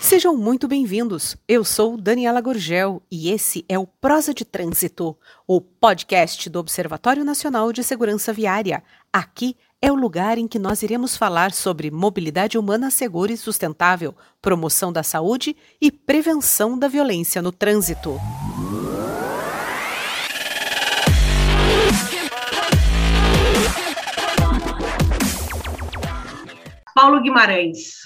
Sejam muito bem-vindos. Eu sou Daniela Gorgel e esse é o Prosa de Trânsito, o podcast do Observatório Nacional de Segurança Viária. Aqui é o lugar em que nós iremos falar sobre mobilidade humana segura e sustentável, promoção da saúde e prevenção da violência no trânsito. Paulo Guimarães,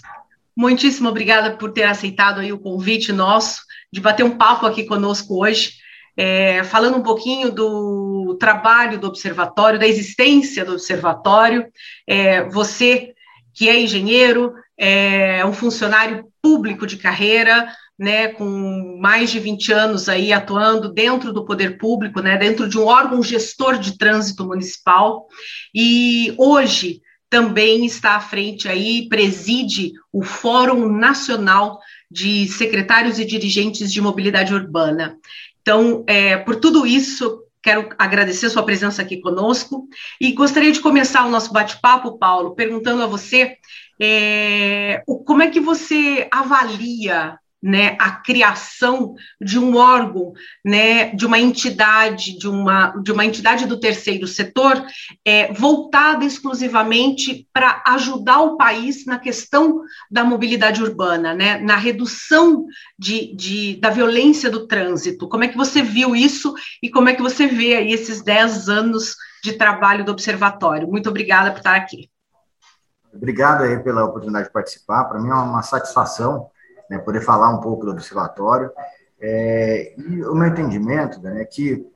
muitíssimo obrigada por ter aceitado aí o convite nosso de bater um papo aqui conosco hoje, é, falando um pouquinho do trabalho do observatório, da existência do observatório. É, você que é engenheiro, é um funcionário público de carreira, né, com mais de 20 anos aí atuando dentro do poder público, né, dentro de um órgão gestor de trânsito municipal, e hoje também está à frente aí, preside o Fórum Nacional de Secretários e Dirigentes de Mobilidade Urbana. Então, é, por tudo isso, quero agradecer sua presença aqui conosco e gostaria de começar o nosso bate-papo, Paulo, perguntando a você é, como é que você avalia né, a criação de um órgão, né, de uma entidade, de uma, de uma entidade do terceiro setor, é, voltada exclusivamente para ajudar o país na questão da mobilidade urbana, né, na redução de, de, da violência do trânsito. Como é que você viu isso e como é que você vê aí esses 10 anos de trabalho do observatório? Muito obrigada por estar aqui. Obrigado aí pela oportunidade de participar. Para mim é uma satisfação né, poder falar um pouco do observatório. É, e o meu entendimento né, é que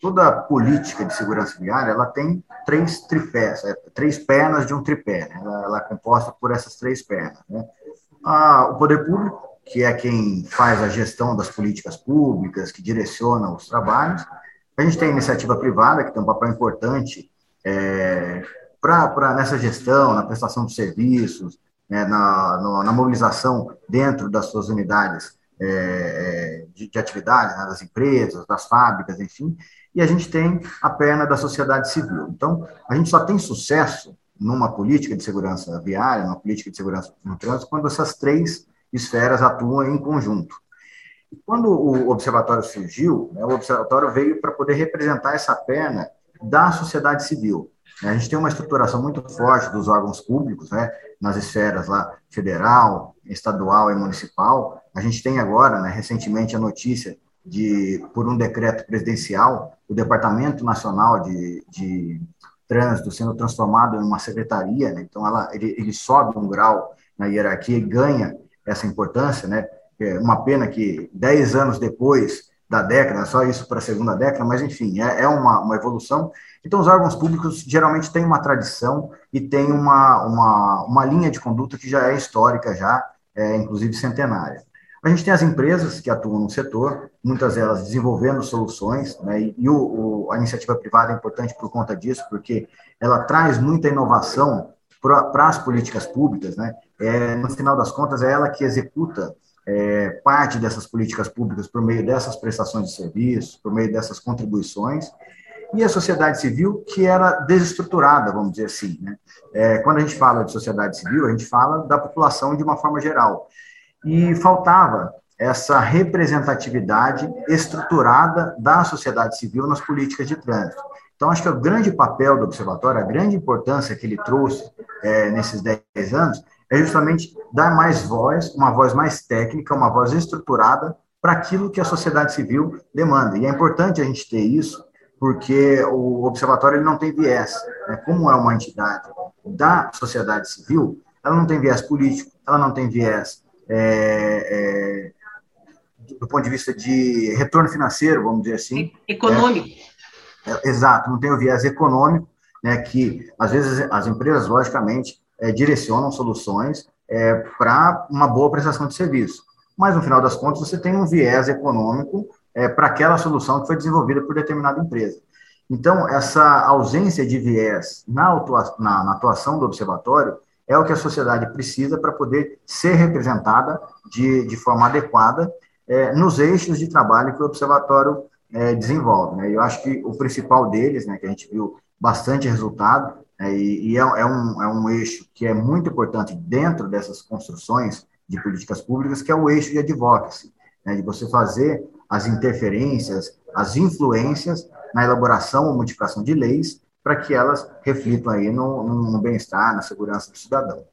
toda política de segurança viária ela tem três tripés, é, três pernas de um tripé. Né? Ela, ela, é composta por essas três pernas. Né? O poder público, que é quem faz a gestão das políticas públicas, que direciona os trabalhos. A gente tem a iniciativa privada, que tem um papel importante é, para nessa gestão, na prestação de serviços, né, na, no, na mobilização dentro das suas unidades é, é, de, de atividades, né, das empresas, das fábricas, enfim, e a gente tem a perna da sociedade civil. Então, a gente só tem sucesso numa política de segurança viária, numa política de segurança no trânsito, quando essas três esferas atuam em conjunto. E quando o observatório surgiu, né, o observatório veio para poder representar essa perna da sociedade civil. A gente tem uma estruturação muito forte dos órgãos públicos, né, nas esferas lá federal, estadual e municipal. A gente tem agora, né, recentemente, a notícia de, por um decreto presidencial, o Departamento Nacional de, de Trânsito sendo transformado em uma secretaria, né, então ela, ele, ele sobe um grau na hierarquia e ganha essa importância, né, é uma pena que dez anos depois da década, só isso para a segunda década, mas enfim, é, é uma, uma evolução. Então, os órgãos públicos geralmente têm uma tradição e têm uma, uma, uma linha de conduta que já é histórica, já, é, inclusive centenária. A gente tem as empresas que atuam no setor, muitas delas desenvolvendo soluções, né, e, e o, o, a iniciativa privada é importante por conta disso, porque ela traz muita inovação para as políticas públicas, né? É, no final das contas, é ela que executa é, parte dessas políticas públicas por meio dessas prestações de serviço, por meio dessas contribuições, e a sociedade civil, que era desestruturada, vamos dizer assim. Né? É, quando a gente fala de sociedade civil, a gente fala da população de uma forma geral. E faltava essa representatividade estruturada da sociedade civil nas políticas de trânsito. Então, acho que o grande papel do observatório, a grande importância que ele trouxe é, nesses 10 anos, é justamente dar mais voz, uma voz mais técnica, uma voz estruturada para aquilo que a sociedade civil demanda. E é importante a gente ter isso, porque o observatório ele não tem viés. Né? Como é uma entidade da sociedade civil, ela não tem viés político, ela não tem viés é, é, do ponto de vista de retorno financeiro, vamos dizer assim. Econômico. É, é exato, não tem o viés econômico, né, que às vezes as empresas, logicamente, é, direcionam soluções é, para uma boa prestação de serviço. Mas, no final das contas, você tem um viés econômico é, para aquela solução que foi desenvolvida por determinada empresa. Então, essa ausência de viés na, na, na atuação do observatório é o que a sociedade precisa para poder ser representada de, de forma adequada é, nos eixos de trabalho que o observatório é, desenvolve. Né? Eu acho que o principal deles, né, que a gente viu bastante resultado, e, e é, é, um, é um eixo que é muito importante dentro dessas construções de políticas públicas, que é o eixo de advocacy, né, de você fazer as interferências, as influências na elaboração ou modificação de leis para que elas reflitam aí no, no bem-estar, na segurança do cidadão.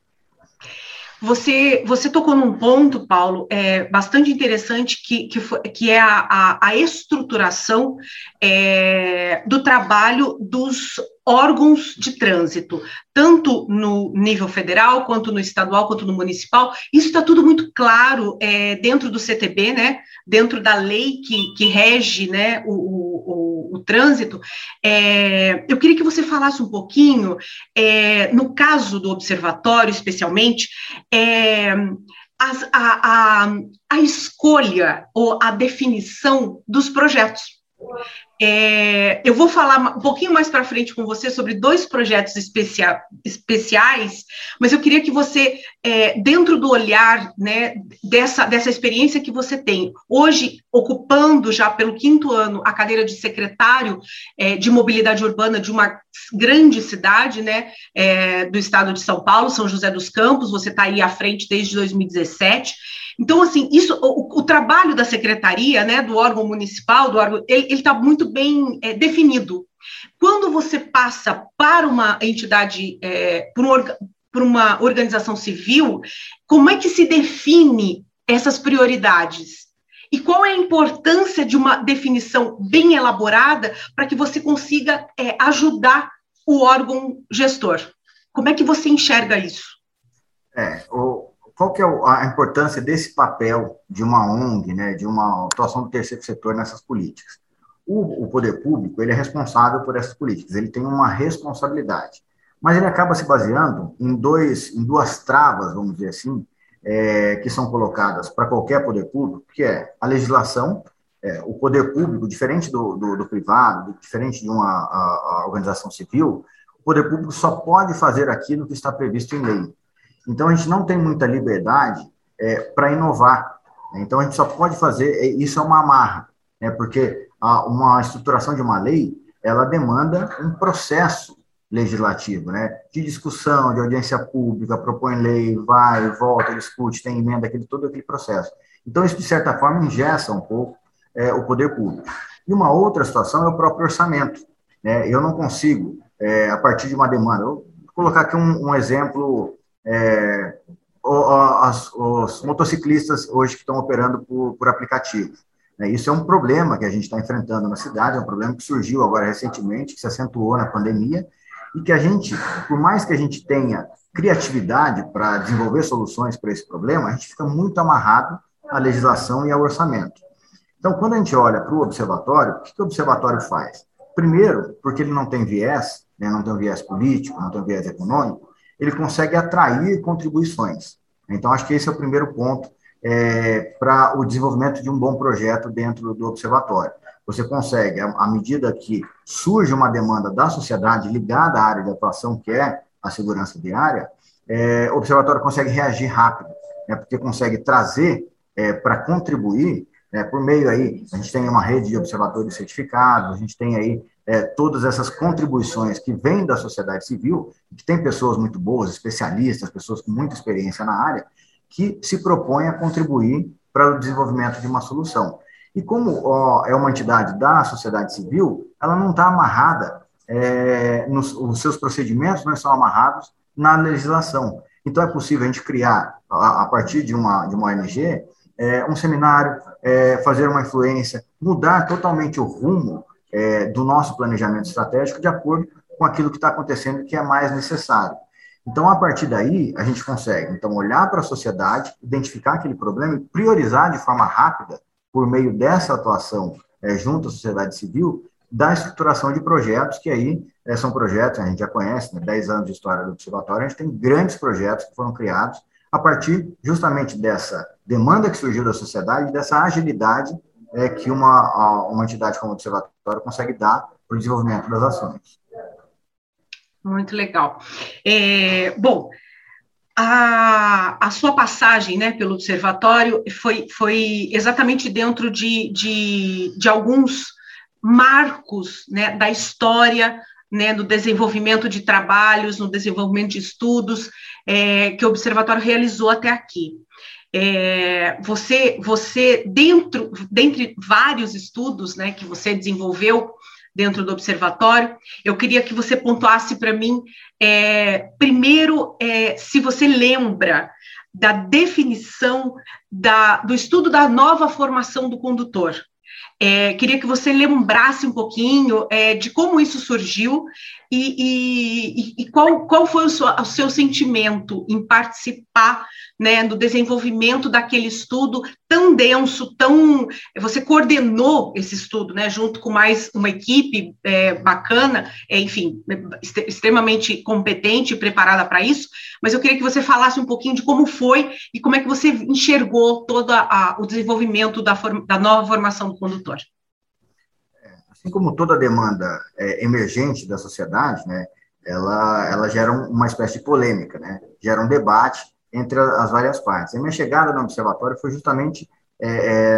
Você, você tocou num ponto, Paulo, é, bastante interessante, que, que, foi, que é a, a, a estruturação é, do trabalho dos órgãos de trânsito, tanto no nível federal, quanto no estadual, quanto no municipal. Isso está tudo muito claro é, dentro do CTB, né? dentro da lei que, que rege né, o, o, o, o trânsito. É, eu queria que você falasse um pouquinho, é, no caso do observatório, especialmente, é, a, a, a escolha ou a definição dos projetos. É, eu vou falar um pouquinho mais para frente com você sobre dois projetos especia especiais, mas eu queria que você, é, dentro do olhar né, dessa, dessa experiência que você tem, hoje ocupando já pelo quinto ano a cadeira de secretário é, de mobilidade urbana de uma grande cidade né, é, do estado de São Paulo, São José dos Campos, você está aí à frente desde 2017. Então, assim, isso, o, o, trabalho da secretaria, né, do órgão municipal, do órgão, ele está muito bem é, definido. Quando você passa para uma entidade, é, por, um, uma organização civil, como é que se define essas prioridades? E qual é a importância de uma definição bem elaborada para que você consiga é, ajudar o órgão gestor? Como é que você enxerga isso? É, o, qual que é a importância desse papel de uma ONG, né, de uma atuação do terceiro setor nessas políticas? O, o, poder público ele é responsável por essas políticas, ele tem uma responsabilidade, mas ele acaba se baseando em dois, em duas travas, vamos dizer assim, é, que são colocadas para qualquer poder público, que é a legislação, é, o poder público, diferente do, do, do privado, diferente de uma a, a organização civil, o poder público só pode fazer aquilo que está previsto em lei. Então, a gente não tem muita liberdade é, para inovar. Né? Então, a gente só pode fazer, é, isso é uma amarra, né? porque a, uma estruturação de uma lei, ela demanda um processo legislativo, né? de discussão, de audiência pública, propõe lei, vai, volta, discute, tem emenda, aquele, todo aquele processo. Então, isso, de certa forma, ingessa um pouco é, o poder público. E uma outra situação é o próprio orçamento. Né? Eu não consigo, é, a partir de uma demanda, eu vou colocar aqui um, um exemplo é, os, os, motociclistas hoje que estão operando por, por aplicativo. Né? Isso é um problema que a gente está enfrentando na cidade, é um problema que surgiu agora recentemente, que se acentuou na pandemia, e que a gente, por mais que a gente tenha criatividade para desenvolver soluções para esse problema, a gente fica muito amarrado à legislação e ao orçamento. Então, quando a gente olha para o observatório, o que, que o observatório faz? Primeiro, porque ele não tem viés, né, não tem um viés político, não tem um viés econômico, ele consegue atrair contribuições. Então, acho que esse é o primeiro ponto é, para o desenvolvimento de um bom projeto dentro do observatório. Você consegue, à medida que surge uma demanda da sociedade ligada à área de atuação, que é a segurança viária, é, o observatório consegue reagir rápido, né, porque consegue trazer é, para contribuir, né, por meio aí, a gente tem uma rede de observatórios certificados, a gente tem aí é, todas essas contribuições que vêm da sociedade civil, que tem pessoas muito boas, especialistas, pessoas com muita experiência na área, que se propõem a contribuir para o desenvolvimento de uma solução. E como ó, é uma entidade da sociedade civil, ela não está amarrada, é, nos, os seus procedimentos não estão amarrados na legislação. Então, é possível a gente criar, a, a partir de uma, de uma ONG, é, um seminário, é, fazer uma influência, mudar totalmente o rumo é, do nosso planejamento estratégico de acordo com aquilo que está acontecendo que é mais necessário. Então, a partir daí, a gente consegue então olhar para a sociedade, identificar aquele problema e priorizar de forma rápida, por meio dessa atuação é, junto à sociedade civil, da estruturação de projetos, que aí é, são projetos, a gente já conhece, né, 10 anos de história do observatório, a gente tem grandes projetos que foram criados a partir justamente dessa demanda que surgiu da sociedade, dessa agilidade é, que uma, uma entidade como o Observatório consegue dar para o desenvolvimento das ações. Muito legal. É, bom, a, a sua passagem né, pelo Observatório foi, foi exatamente dentro de, de, de alguns marcos né, da história né, no desenvolvimento de trabalhos, no desenvolvimento de estudos é, que o observatório realizou até aqui. É, você, você dentro, dentre vários estudos, né, que você desenvolveu dentro do observatório, eu queria que você pontuasse para mim, é, primeiro, é, se você lembra da definição da, do estudo da nova formação do condutor. É, queria que você lembrasse um pouquinho é, de como isso surgiu e, e, e qual, qual foi o seu, o seu, sentimento em participar né, do desenvolvimento daquele estudo tão denso, tão. Você coordenou esse estudo, né, junto com mais uma equipe é, bacana, é, enfim, extremamente competente e preparada para isso, mas eu queria que você falasse um pouquinho de como foi e como é que você enxergou todo a, o desenvolvimento da, da nova formação do condutor assim como toda demanda é, emergente da sociedade, né, ela, ela gera uma espécie de polêmica, né, gera um debate entre as várias partes. A minha chegada no observatório foi justamente é,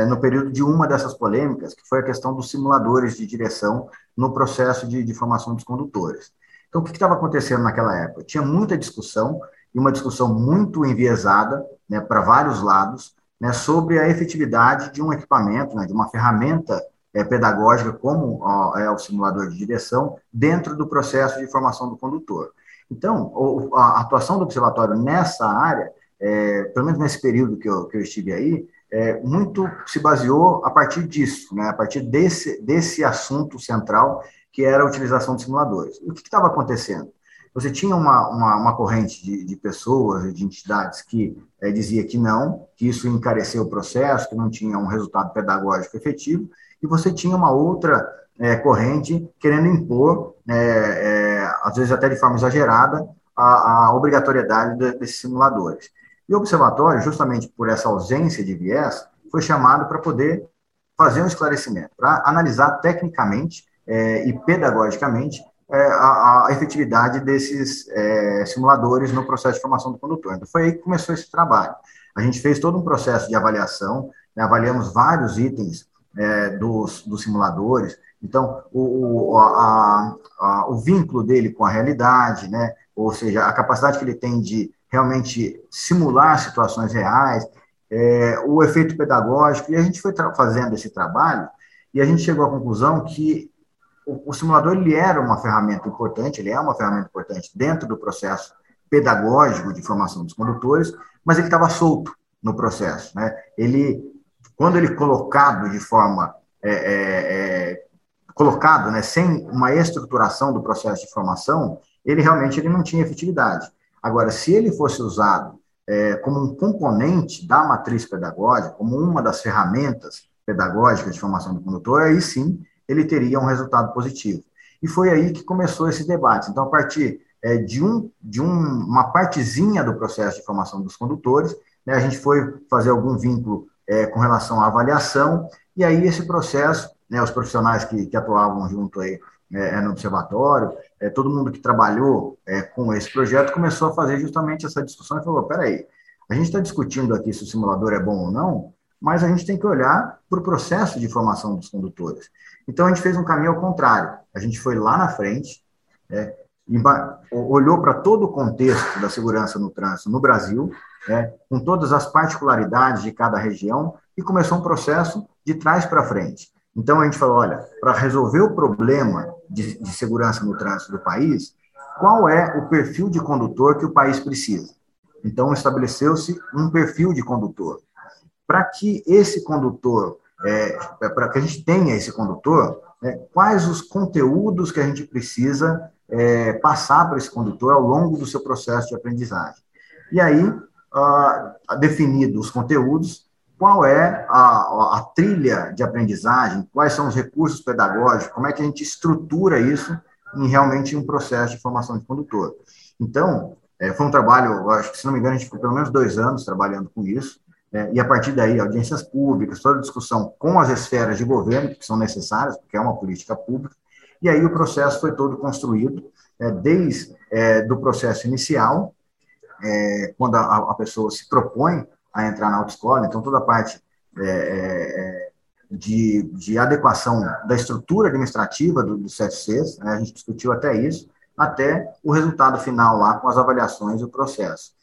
é, no período de uma dessas polêmicas, que foi a questão dos simuladores de direção no processo de, de formação dos condutores. Então, o que estava acontecendo naquela época? Tinha muita discussão, e uma discussão muito enviesada né, para vários lados, né, sobre a efetividade de um equipamento, né, de uma ferramenta é, pedagógica, como ó, é o simulador de direção, dentro do processo de formação do condutor. Então, o, a atuação do observatório nessa área, é, pelo menos nesse período que eu, que eu estive aí, é, muito se baseou a partir disso, né, a partir desse, desse assunto central, que era a utilização de simuladores. O que estava acontecendo? Você tinha uma, uma, uma corrente de, de, pessoas, de entidades que é, dizia que não, que isso encareceu o processo, que não tinha um resultado pedagógico efetivo, e você tinha uma outra é, corrente querendo impor, é, às vezes até de forma exagerada, a, a obrigatoriedade de, desses simuladores. E o observatório, justamente por essa ausência de viés, foi chamado para poder fazer um esclarecimento, para analisar tecnicamente é, e pedagogicamente é, a, a, efetividade desses é, simuladores no processo de formação do condutor. Então, foi aí que começou esse trabalho. A gente fez todo um processo de avaliação, né, avaliamos vários itens é, dos, dos simuladores. Então, o, o, a, a, o vínculo dele com a realidade, né? ou seja, a capacidade que ele tem de realmente simular situações reais, é, o efeito pedagógico, e a gente foi fazendo esse trabalho e a gente chegou à conclusão que o, o, simulador ele era uma ferramenta importante, ele é uma ferramenta importante dentro do processo pedagógico de formação dos condutores, mas ele estava solto no processo, né? Ele quando ele colocado de forma é, é, é, colocado, né, sem uma estruturação do processo de formação, ele realmente ele não tinha efetividade. Agora, se ele fosse usado é, como um componente da matriz pedagógica, como uma das ferramentas pedagógicas de formação do condutor, aí sim ele teria um resultado positivo. E foi aí que começou esse debate. Então, a partir é, de, um, de um, uma partezinha do processo de formação dos condutores, né, a gente foi fazer algum vínculo é, com relação à avaliação, e aí esse processo, né, os profissionais que, que atuavam junto aí é, é no observatório, é, todo mundo que trabalhou é, com esse projeto começou a fazer justamente essa discussão e falou, peraí, a gente está discutindo aqui se o simulador é bom ou não, mas a gente tem que olhar para o processo de formação dos condutores. Então, a gente fez um caminho ao contrário. A gente foi lá na frente, é, olhou para todo o contexto da segurança no trânsito no Brasil, né, com todas as particularidades de cada região, e começou um processo de trás para frente. Então, a gente falou: olha, para resolver o problema de, de segurança no trânsito do país, qual é o perfil de condutor que o país precisa? Então, estabeleceu-se um perfil de condutor. Para que esse condutor, é, para que a gente tenha esse condutor, é, quais os conteúdos que a gente precisa é, passar para esse condutor ao longo do seu processo de aprendizagem. E aí, definido os conteúdos, qual é a, a, trilha de aprendizagem, quais são os recursos pedagógicos, como é que a gente estrutura isso em realmente um processo de formação de condutor. Então, é, foi um trabalho, acho que, se não me engano, a gente ficou pelo menos dois anos trabalhando com isso, é, e a partir daí, audiências públicas, toda discussão com as esferas de governo, que são necessárias, porque é uma política pública, e aí o processo foi todo construído, é, desde é, do processo inicial, é, quando a, a, pessoa se propõe a entrar na autoescola, então toda a parte é, é, de, de adequação da estrutura administrativa do, do CFCs, né, a gente discutiu até isso, até o resultado final lá com as avaliações do processo.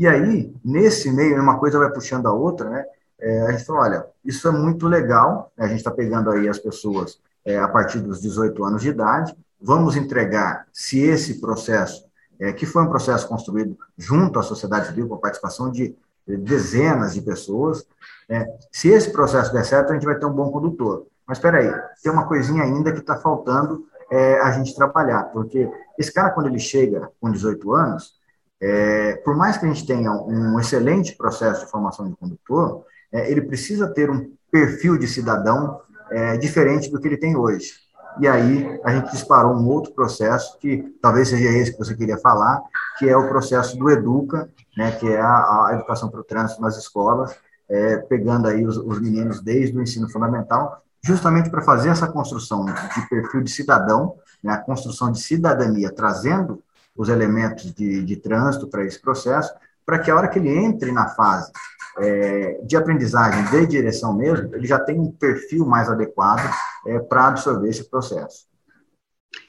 E aí, nesse meio, uma coisa vai puxando a outra, né? É, a gente falou, olha, isso é muito legal, né, a gente está pegando aí as pessoas é, a partir dos 18 anos de idade, vamos entregar, se esse processo, é, que foi um processo construído junto à sociedade civil, com a participação de dezenas de pessoas, é, se esse processo der certo, a gente vai ter um bom condutor. Mas espera aí, tem uma coisinha ainda que está faltando é, a gente trabalhar, porque esse cara, quando ele chega com 18 anos, é, por mais que a gente tenha um excelente processo de formação de condutor, é, ele precisa ter um perfil de cidadão é, diferente do que ele tem hoje. E aí a gente disparou um outro processo que talvez seja esse que você queria falar, que é o processo do Educa, né, que é a, a educação para o trânsito nas escolas, é, pegando aí os, os meninos desde o ensino fundamental, justamente para fazer essa construção de perfil de cidadão, né, a construção de cidadania, trazendo os elementos de, de trânsito para esse processo, para que a hora que ele entre na fase é, de aprendizagem de direção mesmo, ele já tem um perfil mais adequado é, para absorver esse processo.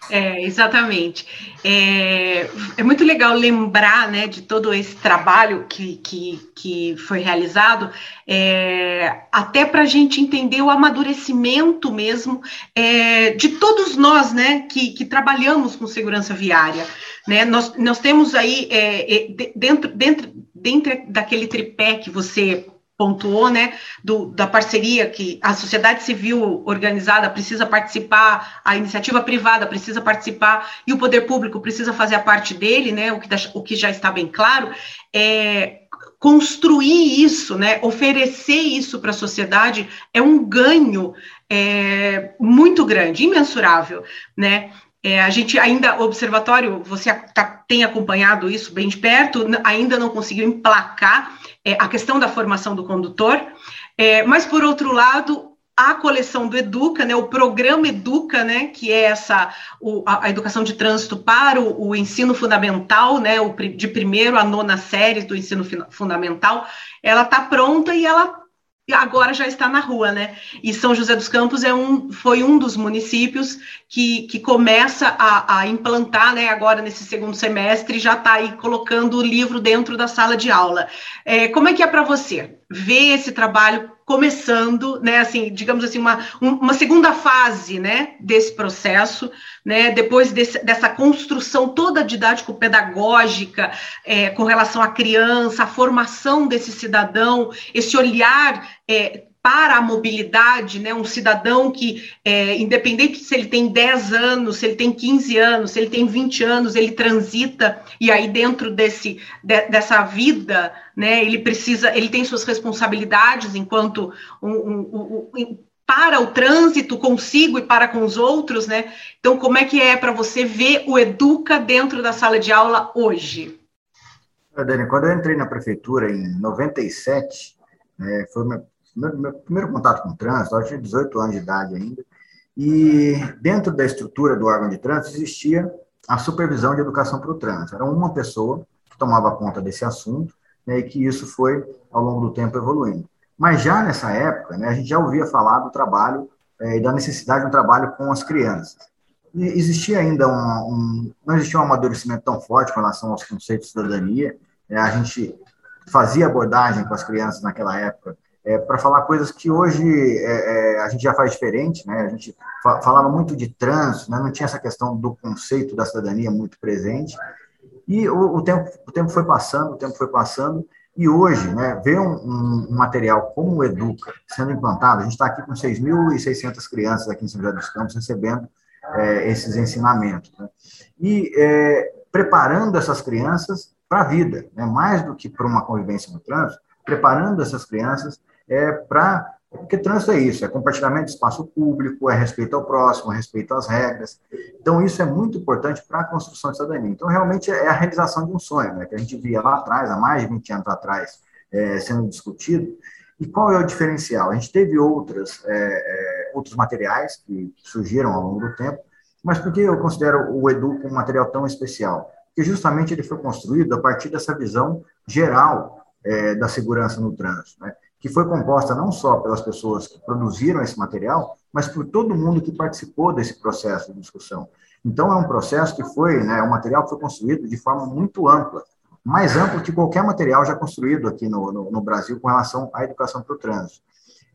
É, exatamente. É, é, muito legal lembrar né, de todo esse trabalho que, que, que foi realizado, é, até para a gente entender o amadurecimento mesmo é, de todos nós né, que, que trabalhamos com segurança viária. Né? Nós, nós temos aí, é, é, dentro, dentro, dentro daquele tripé que você pontuou, né, do, da parceria que a sociedade civil organizada precisa participar, a iniciativa privada precisa participar e o poder público precisa fazer a parte dele, né, o que, o que já está bem claro, é construir isso, né, oferecer isso para a sociedade é um ganho é, muito grande, imensurável, né, é, a gente ainda, o observatório, você tá, tem acompanhado isso bem de perto, ainda não conseguiu emplacar é, a questão da formação do condutor, é, mas, por outro lado, a coleção do Educa, né, o programa Educa, né, que é essa o, a, a, educação de trânsito para o, o, ensino fundamental, né, o, de primeiro a nona série do ensino fundamental, ela está pronta e ela agora já está na rua, né? E São José dos Campos é um, foi um dos municípios que, que começa a, a implantar, né? Agora nesse segundo semestre já está aí colocando o livro dentro da sala de aula. É, como é que é para você ver esse trabalho começando, né, assim, digamos assim, uma, uma segunda fase, né, desse processo, né, depois desse, dessa construção toda didático-pedagógica é, com relação à criança, a formação desse cidadão, esse olhar é, para a mobilidade, né, um cidadão que, é, independente se ele tem 10 anos, se ele tem 15 anos, se ele tem 20 anos, ele transita, e aí dentro desse, de, dessa vida, né, ele precisa, ele tem suas responsabilidades enquanto um, um, um, para o trânsito consigo e para com os outros, né? Então, como é que é para você ver o Educa dentro da sala de aula hoje? Dani, quando eu entrei na prefeitura em 97, né, foi meu meu, meu primeiro contato com o trânsito, eu tinha 18 anos de idade ainda, e dentro da estrutura do órgão de trânsito existia a supervisão de educação para o trânsito. Era uma pessoa que tomava conta desse assunto, né, e que isso foi, ao longo do tempo, evoluindo. Mas já nessa época, né, a gente já ouvia falar do trabalho é, e da necessidade de um trabalho com as crianças. E existia ainda um, um, não existia um amadurecimento tão forte com relação aos conceitos de cidadania. É, a gente fazia abordagem com as crianças naquela época é, para falar coisas que hoje é, é, a gente já faz diferente, né? A gente fa falava muito de trânsito, né? não tinha essa questão do conceito da cidadania muito presente. E o, o, tempo, o tempo foi passando, o tempo foi passando, e hoje, né, ver um, um, um material como o Educa sendo implantado, a gente está aqui com 6.600 crianças aqui em São José dos Campos recebendo é, esses ensinamentos. Né? E é, preparando essas crianças para a vida, né? mais do que para uma convivência no trânsito, preparando essas crianças é, para. Porque trânsito é isso, é compartilhamento de espaço público, é respeito ao próximo, é respeito às regras. Então, isso é muito importante para a construção de cidadania. Então, realmente, é a realização de um sonho, né, que a gente via lá atrás, há mais de 20 anos atrás, é, sendo discutido. E qual é o diferencial? A gente teve outras, é, é, outros materiais que surgiram ao longo do tempo, mas por que eu considero o Edu um material tão especial? Porque justamente ele foi construído a partir dessa visão geral é, da segurança no trânsito. Né? Que foi composta não só pelas pessoas que produziram esse material, mas por todo mundo que participou desse processo de discussão. Então, é um processo que foi, né, um material que foi construído de forma muito ampla, mais amplo que qualquer material já construído aqui no, no, no Brasil com relação à educação para o trânsito.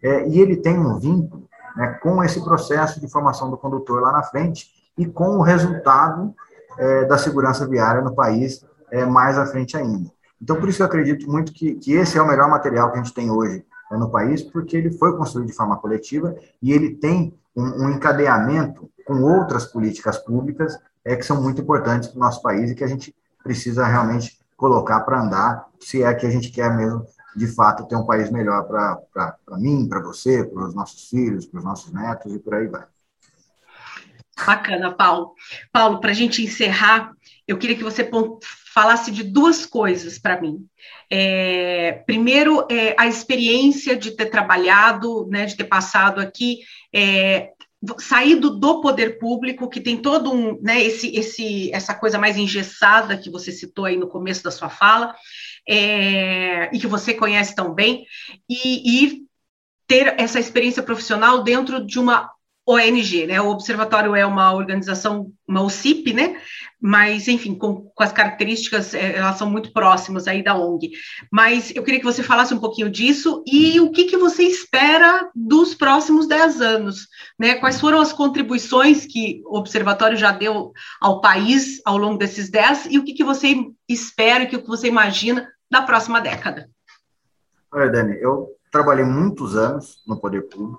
É, e ele tem um vínculo né, com esse processo de formação do condutor lá na frente e com o resultado é, da segurança viária no país é, mais à frente ainda. Então, por isso eu acredito muito que, que esse é o melhor material que a gente tem hoje né, no país, porque ele foi construído de forma coletiva e ele tem um, um encadeamento com outras políticas públicas é, que são muito importantes para o nosso país e que a gente precisa realmente colocar para andar, se é que a gente quer mesmo, de fato, ter um país melhor para mim, para você, para os nossos filhos, para os nossos netos e por aí vai. Bacana, Paulo. Paulo, para a gente encerrar, eu queria que você falasse de duas coisas para mim. É, primeiro, é, a experiência de ter trabalhado, né, de ter passado aqui, é, saído do poder público, que tem todo um, né, esse, esse, essa coisa mais engessada que você citou aí no começo da sua fala, é, e que você conhece tão bem, e, e ter essa experiência profissional dentro de uma ONG, né? O Observatório é uma organização, uma OCIP, né? Mas, enfim, com, com, as características, é, elas são muito próximas aí da ONG. Mas eu queria que você falasse um pouquinho disso e o que, que você espera dos próximos 10 anos, né? Quais foram as contribuições que o Observatório já deu ao país ao longo desses 10 e o que, que você espera, o que você imagina da próxima década? Olha, Dani, eu trabalhei muitos anos no poder público,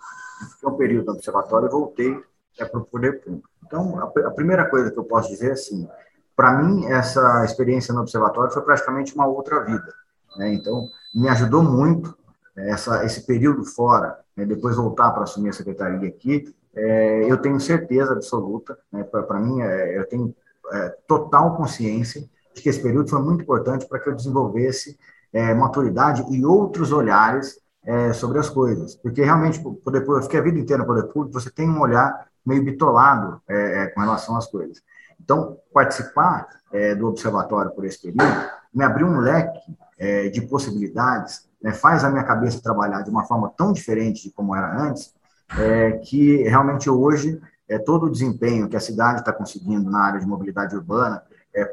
fiquei um período no observatório e voltei é, para o poder público. Então, a, a, primeira coisa que eu posso dizer é assim, para mim, essa experiência no observatório foi praticamente uma outra vida. Né? Então, me ajudou muito né, essa, esse período fora, né, depois voltar para assumir a secretaria aqui, é, eu tenho certeza absoluta, né, para mim, é, eu tenho é, total consciência de que esse período foi muito importante para que eu desenvolvesse é, maturidade e outros olhares é, sobre as coisas. Porque realmente, poder público, eu fiquei a vida inteira no poder público, você tem um olhar meio bitolado é, é, com relação às coisas. Então, participar é, do observatório por esse período me abriu um leque é, de possibilidades, né, faz a minha cabeça trabalhar de uma forma tão diferente de como era antes, é, que realmente hoje é, todo o desempenho que a cidade está conseguindo na área de mobilidade urbana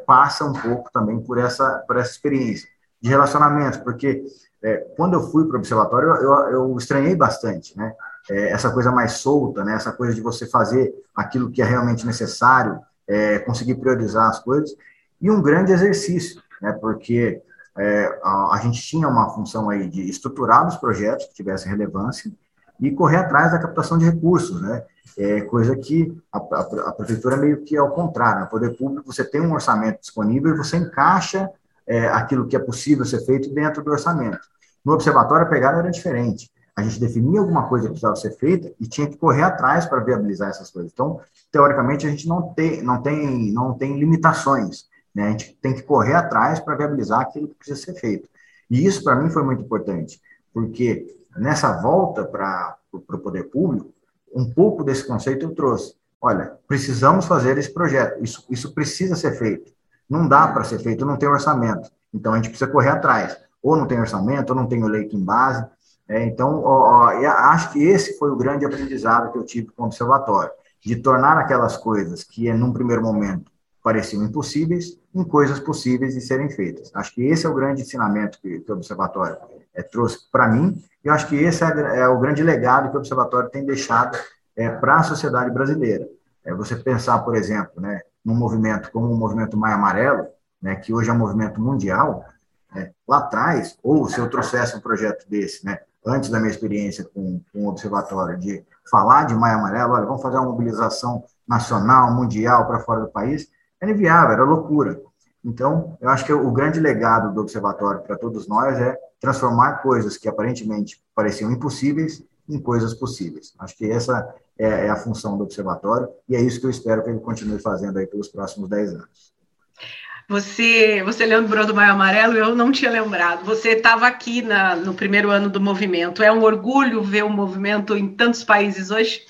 passa um pouco também por essa, por essa experiência de relacionamento, porque é, quando eu fui para o observatório, eu, eu, estranhei bastante, né? É, essa coisa mais solta, né? Essa coisa de você fazer aquilo que é realmente necessário, é, conseguir priorizar as coisas, e um grande exercício, né? Porque é, a, a, gente tinha uma função aí de estruturar os projetos que tivessem relevância e correr atrás da captação de recursos, né? É coisa que a, a, a prefeitura meio que é ao contrário, no poder público você tem um orçamento disponível e você encaixa é, aquilo que é possível ser feito dentro do orçamento. No observatório, a pegada era diferente. A gente definia alguma coisa que precisava ser feita e tinha que correr atrás para viabilizar essas coisas. Então, teoricamente, a gente não tem, não tem, não tem limitações. Né? A gente tem que correr atrás para viabilizar aquilo que precisa ser feito. E isso, para mim, foi muito importante, porque nessa volta para o poder público, um pouco desse conceito eu trouxe. Olha, precisamos fazer esse projeto, isso, isso precisa ser feito. Não dá para ser feito, não tem orçamento. Então, a gente precisa correr atrás ou não tem orçamento, ou não tem o leito em base. É, então, ó, ó, acho que esse foi o grande aprendizado que eu tive com o observatório, de tornar aquelas coisas que, num primeiro momento, pareciam impossíveis, em coisas possíveis de serem feitas. Acho que esse é o grande ensinamento que, que o observatório é, trouxe para mim, e acho que esse é, é, o grande legado que o observatório tem deixado é, para a sociedade brasileira. É você pensar, por exemplo, né, num movimento como o movimento Maio Amarelo, né, que hoje é um movimento mundial, né? Lá atrás, ou se eu trouxesse um projeto desse, né, antes da minha experiência com, com o observatório, de falar de Maio Amarelo, olha, vamos fazer uma mobilização nacional, mundial para fora do país, era inviável, era loucura. Então, eu acho que o grande legado do observatório para todos nós é transformar coisas que aparentemente pareciam impossíveis em coisas possíveis. Acho que essa é, é a função do observatório e é isso que eu espero que ele continue fazendo aí pelos próximos 10 anos. Você, você lembrou do Maio Amarelo? Eu não tinha lembrado. Você estava aqui na, no primeiro ano do movimento. É um orgulho ver o movimento em tantos países hoje?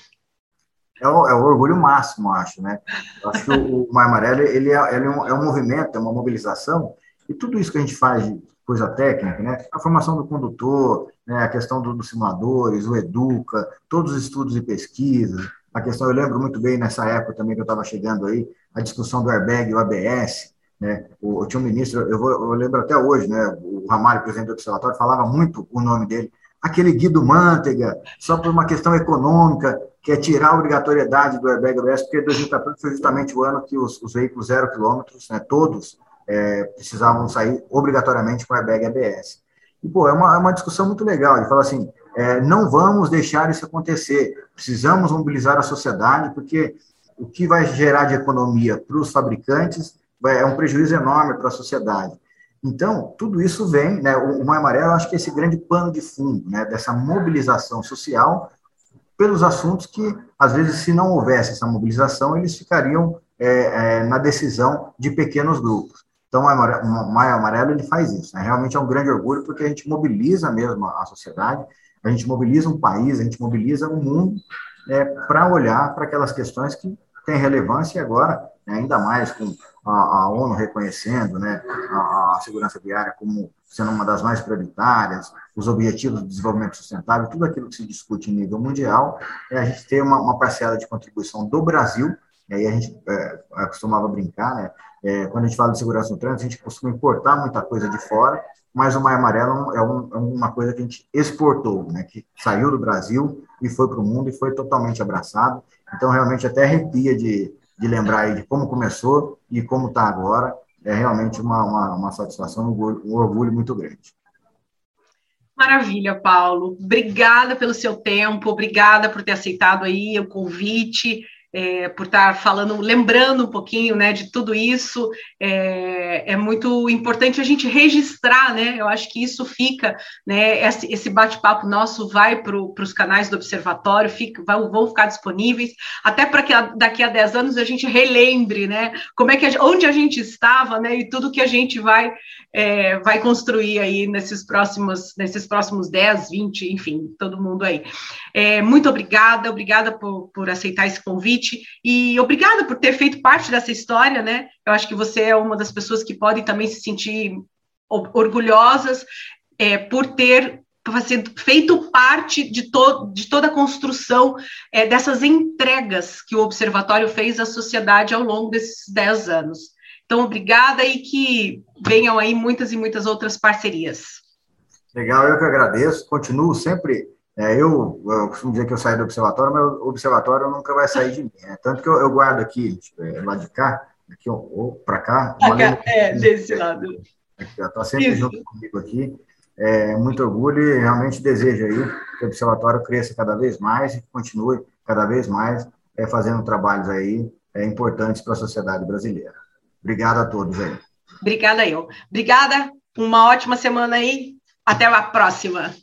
É o, é o orgulho máximo, acho, né? Eu acho que o, o Maio Amarelo ele é, ele é, um, é um movimento, é uma mobilização, e tudo isso que a gente faz coisa técnica, né? A formação do condutor, né? a questão do, dos simuladores, o Educa, todos os estudos e pesquisas, a questão, eu lembro muito bem nessa época também que eu estava chegando aí, a discussão do airbag o ABS, né? O, tinha um ministro, eu, vou, eu lembro até hoje, né? O Ramalho, presidente do observatório, falava muito o nome dele, aquele Guido Mantega, só por uma questão econômica, que é tirar a obrigatoriedade do airbag ABS, porque 2014 foi justamente o ano que os, os veículos zero quilômetros, né, todos, é, precisavam sair obrigatoriamente com airbag ABS. E, pô, é uma, é uma discussão muito legal. Ele fala assim: é, não vamos deixar isso acontecer, precisamos mobilizar a sociedade, porque o que vai gerar de economia para os fabricantes é um prejuízo enorme para a sociedade. Então, tudo isso vem, né, o, o Maio Amarelo, acho que é esse grande pano de fundo, né, dessa mobilização social pelos assuntos que, às vezes, se não houvesse essa mobilização, eles ficariam é, é, na decisão de pequenos grupos. Então, o Maio Amarelo ele faz isso. Né? Realmente é um grande orgulho, porque a gente mobiliza mesmo a sociedade, a gente mobiliza um país, a gente mobiliza o mundo é, para olhar para aquelas questões que têm relevância e agora, né, ainda mais com a, a ONU reconhecendo né, a, a, segurança viária como sendo uma das mais prioritárias, os objetivos do desenvolvimento sustentável, tudo aquilo que se discute em nível mundial, é a gente ter uma, uma parcela de contribuição do Brasil e aí a gente é, costumava brincar, né? É, quando a gente fala de segurança no trânsito, a gente costuma importar muita coisa de fora, mas o Maio Amarelo é, um, é uma coisa que a gente exportou, né? Que saiu do Brasil e foi para o mundo e foi totalmente abraçado. Então, realmente, até arrepia de, de lembrar aí de como começou e como está agora. É realmente uma, uma, uma satisfação, um orgulho muito grande. Maravilha, Paulo. Obrigada pelo seu tempo, obrigada por ter aceitado aí o convite é, por estar falando, lembrando um pouquinho né, de tudo isso. É, é muito importante a gente registrar, né? Eu acho que isso fica, né? Esse, esse bate-papo nosso vai para os canais do Observatório, fica, vai, vão ficar disponíveis, até para que daqui a 10 anos a gente relembre, né? Como é que a, onde a gente estava, né? E tudo que a gente vai, é, vai construir aí nesses próximos, nesses próximos 10, 20, enfim, todo mundo aí. É, muito obrigada, obrigada por, por aceitar esse convite e obrigada por ter feito parte dessa história, né? Eu acho que você é uma das pessoas que podem também se sentir orgulhosas é, por ter feito parte de, to de toda a construção é, dessas entregas que o Observatório fez à sociedade ao longo desses dez anos. Então, obrigada e que venham aí muitas e muitas outras parcerias. Legal, eu que agradeço. Continuo sempre é, eu, eu costumo dizer que eu saí do observatório, mas o observatório nunca vai sair de mim. Né? Tanto que eu, eu, guardo aqui, tipo, é, lá de cá, aqui, ou para cá. Uma cá é, desse lado. Está sempre Isso. junto comigo aqui. É, muito orgulho e realmente desejo aí que o observatório cresça cada vez mais e continue cada vez mais é, fazendo trabalhos aí é, importantes para a sociedade brasileira. Obrigado a todos aí. Obrigada eu. Obrigada. Uma ótima semana aí. Até a próxima.